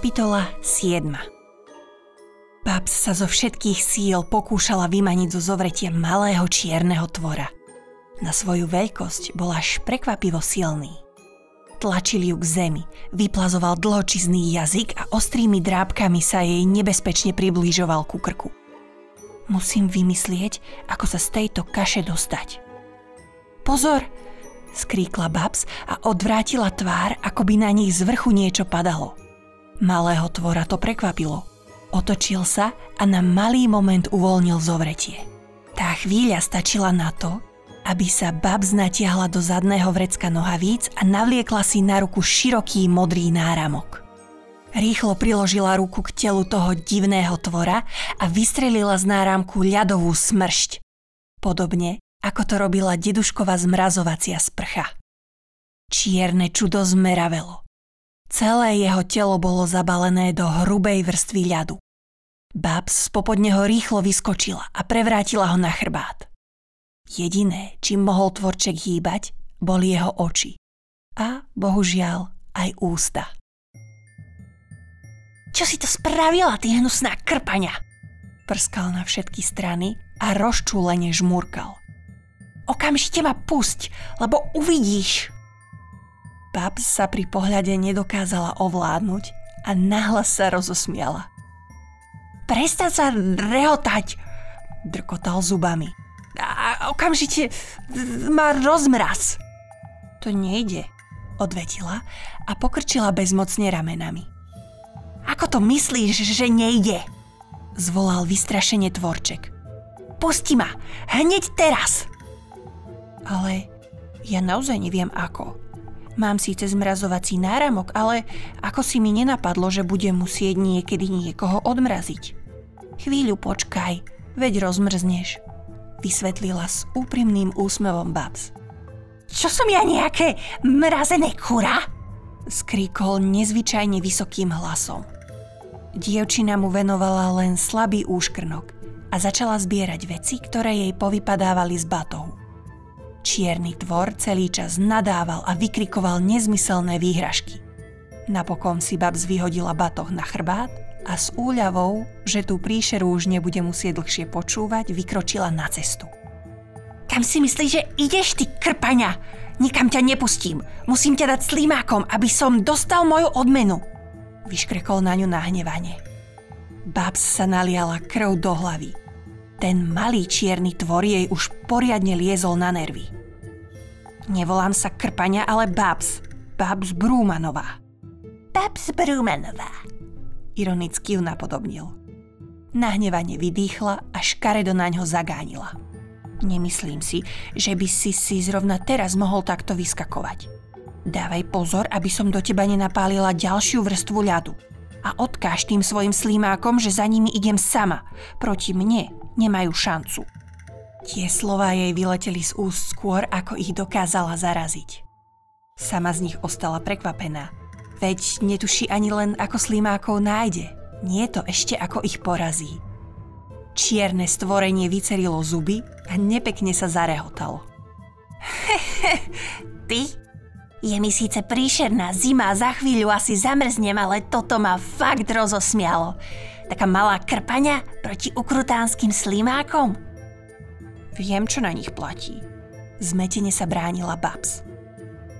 Kapitola 7 Babs sa zo všetkých síl pokúšala vymaniť zo zovretia malého čierneho tvora. Na svoju veľkosť bol až prekvapivo silný. Tlačili ju k zemi, vyplazoval dlhočizný jazyk a ostrými drábkami sa jej nebezpečne priblížoval ku krku. Musím vymyslieť, ako sa z tejto kaše dostať. Pozor! skríkla Babs a odvrátila tvár, ako by na nich z vrchu niečo padalo. Malého tvora to prekvapilo. Otočil sa a na malý moment uvoľnil zovretie. Tá chvíľa stačila na to, aby sa Babs natiahla do zadného vrecka nohavíc a navliekla si na ruku široký modrý náramok. Rýchlo priložila ruku k telu toho divného tvora a vystrelila z náramku ľadovú smršť. Podobne, ako to robila dedušková zmrazovacia sprcha. Čierne čudo zmeravelo. Celé jeho telo bolo zabalené do hrubej vrstvy ľadu. Babs spopod neho rýchlo vyskočila a prevrátila ho na chrbát. Jediné, čím mohol tvorček hýbať, boli jeho oči. A, bohužiaľ, aj ústa. Čo si to spravila, ty hnusná krpania? Prskal na všetky strany a rozčúlene žmurkal. Okamžite ma pusť, lebo uvidíš, Babs sa pri pohľade nedokázala ovládnuť a nahlas sa rozosmiala. Prestaň sa rehotať, drkotal zubami. A okamžite má rozmraz. To nejde, odvetila a pokrčila bezmocne ramenami. Ako to myslíš, že nejde? Zvolal vystrašenie tvorček. Pusti ma, hneď teraz! Ale ja naozaj neviem ako, Mám síce zmrazovací náramok, ale ako si mi nenapadlo, že budem musieť niekedy niekoho odmraziť. Chvíľu počkaj, veď rozmrzneš, vysvetlila s úprimným úsmevom Babs. Čo som ja nejaké mrazené kura? skríkol nezvyčajne vysokým hlasom. Dievčina mu venovala len slabý úškrnok a začala zbierať veci, ktoré jej povypadávali z batohu. Čierny tvor celý čas nadával a vykrikoval nezmyselné výhražky. Napokon si Babs vyhodila batoh na chrbát a s úľavou, že tú príšeru už nebude musieť dlhšie počúvať, vykročila na cestu. Kam si myslíš, že ideš, ty krpania? Nikam ťa nepustím. Musím ťa dať slimákom, aby som dostal moju odmenu. Vyškrekol na ňu nahnevanie. Babs sa naliala krv do hlavy. Ten malý čierny tvor jej už poriadne liezol na nervy. Nevolám sa Krpania, ale Babs. Babs Brúmanová. Babs Brúmanová. Ironicky ju napodobnil. Nahnevane vydýchla a škaredo na ňo zagánila. Nemyslím si, že by si si zrovna teraz mohol takto vyskakovať. Dávaj pozor, aby som do teba nenapálila ďalšiu vrstvu ľadu. A odkáž tým svojim slímákom, že za nimi idem sama, proti mne nemajú šancu. Tie slova jej vyleteli z úst skôr, ako ich dokázala zaraziť. Sama z nich ostala prekvapená. Veď netuší ani len, ako slimákov nájde. Nie to ešte, ako ich porazí. Čierne stvorenie vycerilo zuby a nepekne sa zarehotalo. Ty? Je mi síce príšerná zima za chvíľu asi zamrznem, ale toto ma fakt rozosmialo. Taká malá krpaňa proti ukrutánskym slimákom? Viem, čo na nich platí. Zmetene sa bránila Babs.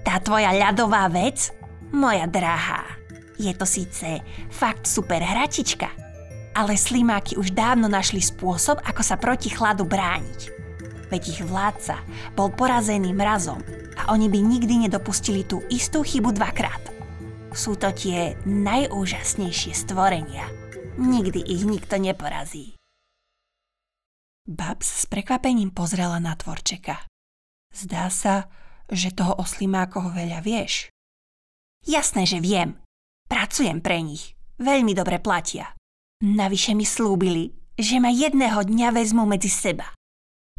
Tá tvoja ľadová vec? Moja drahá. Je to síce fakt super hračička, ale slimáky už dávno našli spôsob, ako sa proti chladu brániť. Veď ich vládca bol porazený mrazom a oni by nikdy nedopustili tú istú chybu dvakrát. Sú to tie najúžasnejšie stvorenia – Nikdy ich nikto neporazí. Babs s prekvapením pozrela na tvorčeka. Zdá sa, že toho o slimákoch veľa vieš. Jasné, že viem. Pracujem pre nich. Veľmi dobre platia. Navyše mi slúbili, že ma jedného dňa vezmu medzi seba.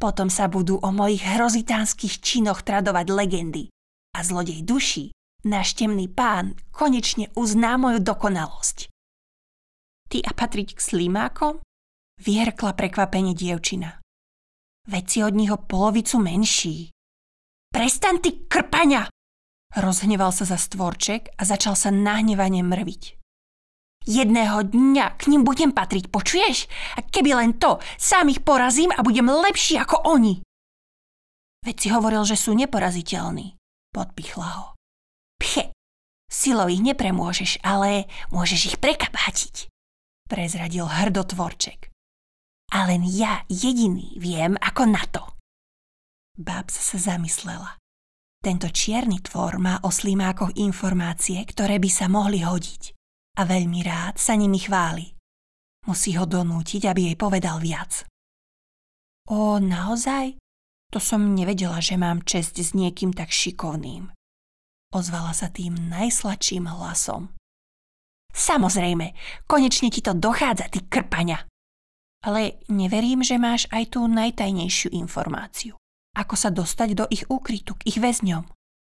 Potom sa budú o mojich hrozitánskych činoch tradovať legendy a zlodej duší, náš temný pán, konečne uzná moju dokonalosť. Ty a patriť k slimákom? Vyhrkla prekvapenie dievčina. Veď si od nich o polovicu menší. Prestan ty krpania! Rozhneval sa za stvorček a začal sa nahnevane mrviť. Jedného dňa k ním budem patriť, počuješ? A keby len to, sám ich porazím a budem lepší ako oni. Veď si hovoril, že sú neporaziteľní, podpichla ho. Pche, silou ich nepremôžeš, ale môžeš ich prekabátiť, prezradil hrdotvorček. A len ja jediný viem ako na to. Babs sa zamyslela. Tento čierny tvor má o slimákoch informácie, ktoré by sa mohli hodiť a veľmi rád sa nimi chváli. Musí ho donútiť, aby jej povedal viac. O, naozaj? To som nevedela, že mám česť s niekým tak šikovným. Ozvala sa tým najsladším hlasom. Samozrejme, konečne ti to dochádza, ty krpania. Ale neverím, že máš aj tú najtajnejšiu informáciu. Ako sa dostať do ich úkrytu k ich väzňom.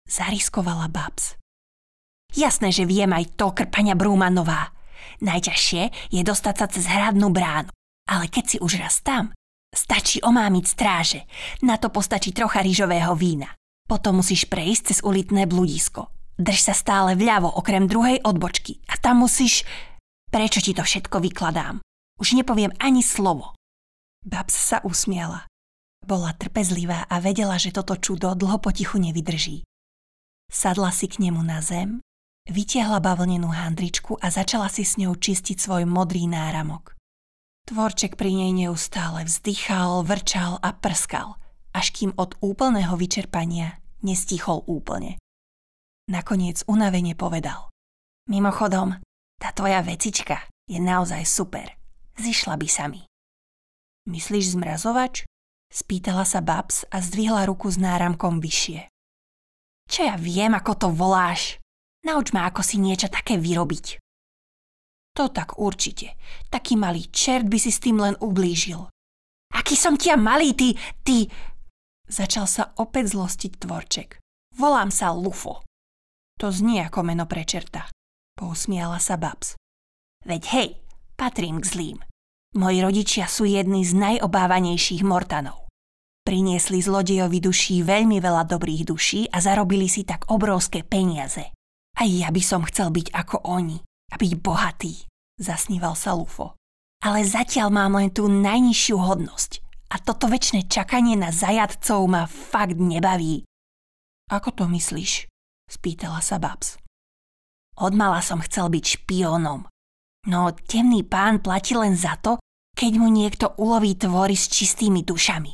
Zariskovala Babs. Jasné, že viem aj to, krpania Brúmanová. Najťažšie je dostať sa cez hradnú bránu. Ale keď si už raz tam, stačí omámiť stráže. Na to postačí trocha rýžového vína. Potom musíš prejsť cez ulitné bludisko. Drž sa stále vľavo okrem druhej odbočky a tam musíš... Prečo ti to všetko vykladám? Už nepoviem ani slovo. Babs sa usmiala. Bola trpezlivá a vedela, že toto čudo dlho potichu nevydrží. Sadla si k nemu na zem Vytiahla bavlnenú handričku a začala si s ňou čistiť svoj modrý náramok. Tvorček pri nej neustále vzdychal, vrčal a prskal, až kým od úplného vyčerpania nestichol úplne. Nakoniec unavene povedal. Mimochodom, tá tvoja vecička je naozaj super. Zišla by sa mi. Myslíš zmrazovač? Spýtala sa Babs a zdvihla ruku s náramkom vyššie. Čo ja viem, ako to voláš? Nauč ma, ako si niečo také vyrobiť. To tak určite. Taký malý čert by si s tým len ublížil. Aký som tia malý, ty, ty... Začal sa opäť zlostiť tvorček. Volám sa Lufo. To znie ako meno pre čerta. Pousmiala sa Babs. Veď hej, patrím k zlým. Moji rodičia sú jedni z najobávanejších mortanov. Priniesli zlodejovi duší veľmi veľa dobrých duší a zarobili si tak obrovské peniaze. Aj ja by som chcel byť ako oni a byť bohatý, zasníval sa Lufo. Ale zatiaľ mám len tú najnižšiu hodnosť a toto väčšie čakanie na zajadcov ma fakt nebaví. Ako to myslíš? Spýtala sa Babs. Odmala som chcel byť špiónom. No temný pán platí len za to, keď mu niekto uloví tvory s čistými dušami.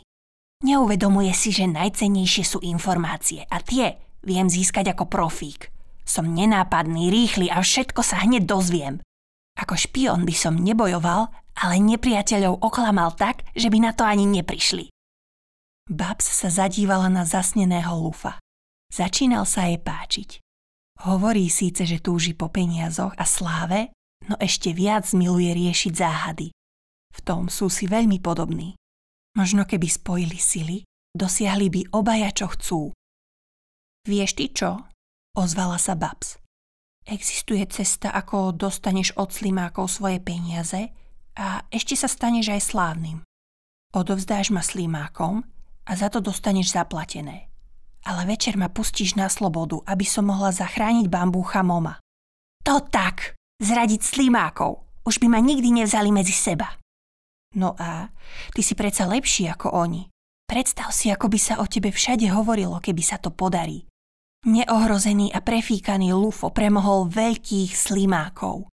Neuvedomuje si, že najcennejšie sú informácie a tie viem získať ako profík. Som nenápadný, rýchly a všetko sa hneď dozviem. Ako špion by som nebojoval, ale nepriateľov oklamal tak, že by na to ani neprišli. Babs sa zadívala na zasneného lufa. Začínal sa jej páčiť. Hovorí síce, že túži po peniazoch a sláve, no ešte viac miluje riešiť záhady. V tom sú si veľmi podobní. Možno keby spojili sily, dosiahli by obaja čo chcú. Vieš ty čo? Ozvala sa Babs. Existuje cesta, ako dostaneš od slimákov svoje peniaze a ešte sa staneš aj slávnym. Odovzdáš ma slimákom a za to dostaneš zaplatené. Ale večer ma pustíš na slobodu, aby som mohla zachrániť bambúcha Moma. To tak! Zradiť slimákov! Už by ma nikdy nevzali medzi seba. No a ty si predsa lepší ako oni. Predstav si, ako by sa o tebe všade hovorilo, keby sa to podarí. Neohrozený a prefíkaný Lufo premohol veľkých slimákov.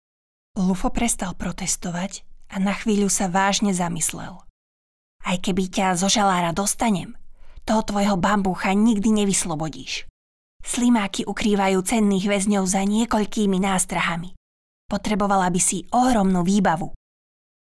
Lufo prestal protestovať a na chvíľu sa vážne zamyslel. Aj keby ťa zo žalára dostanem, toho tvojho bambúcha nikdy nevyslobodíš. Slimáky ukrývajú cenných väzňov za niekoľkými nástrahami. Potrebovala by si ohromnú výbavu.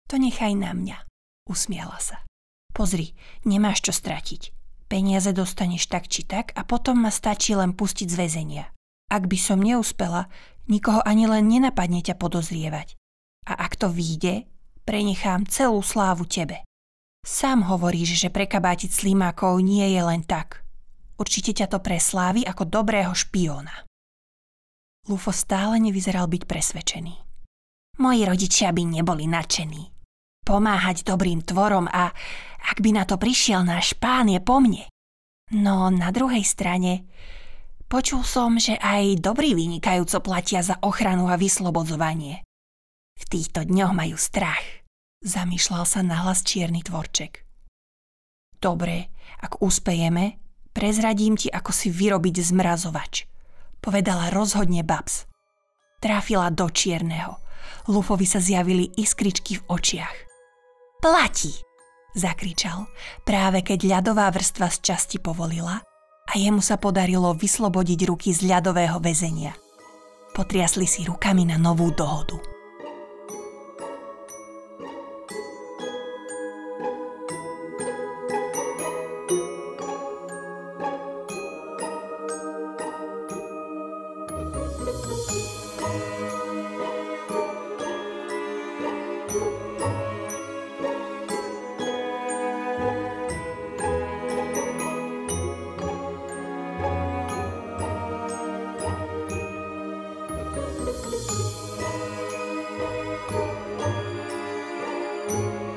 To nechaj na mňa, usmiela sa. Pozri, nemáš čo stratiť. Peniaze dostaneš tak či tak a potom ma stačí len pustiť z väzenia. Ak by som neúspela, nikoho ani len nenapadne ťa podozrievať. A ak to vyjde, prenechám celú slávu tebe. Sám hovoríš, že prekabátiť slimákov nie je len tak. Určite ťa to preslávi ako dobrého špióna. Lufo stále nevyzeral byť presvedčený. Moji rodičia by neboli nadšení. Pomáhať dobrým tvorom a ak by na to prišiel náš pán, je po mne. No na druhej strane, počul som, že aj dobrí vynikajúco platia za ochranu a vyslobodzovanie. V týchto dňoch majú strach. Zamýšľal sa nahlas čierny tvorček. Dobre, ak uspejeme, prezradím ti, ako si vyrobiť zmrazovač, povedala rozhodne Babs. Trafila do čierneho. Lufovi sa zjavili iskričky v očiach. Platí, zakričal, práve keď ľadová vrstva z časti povolila a jemu sa podarilo vyslobodiť ruky z ľadového väzenia. Potriasli si rukami na novú dohodu. thank you.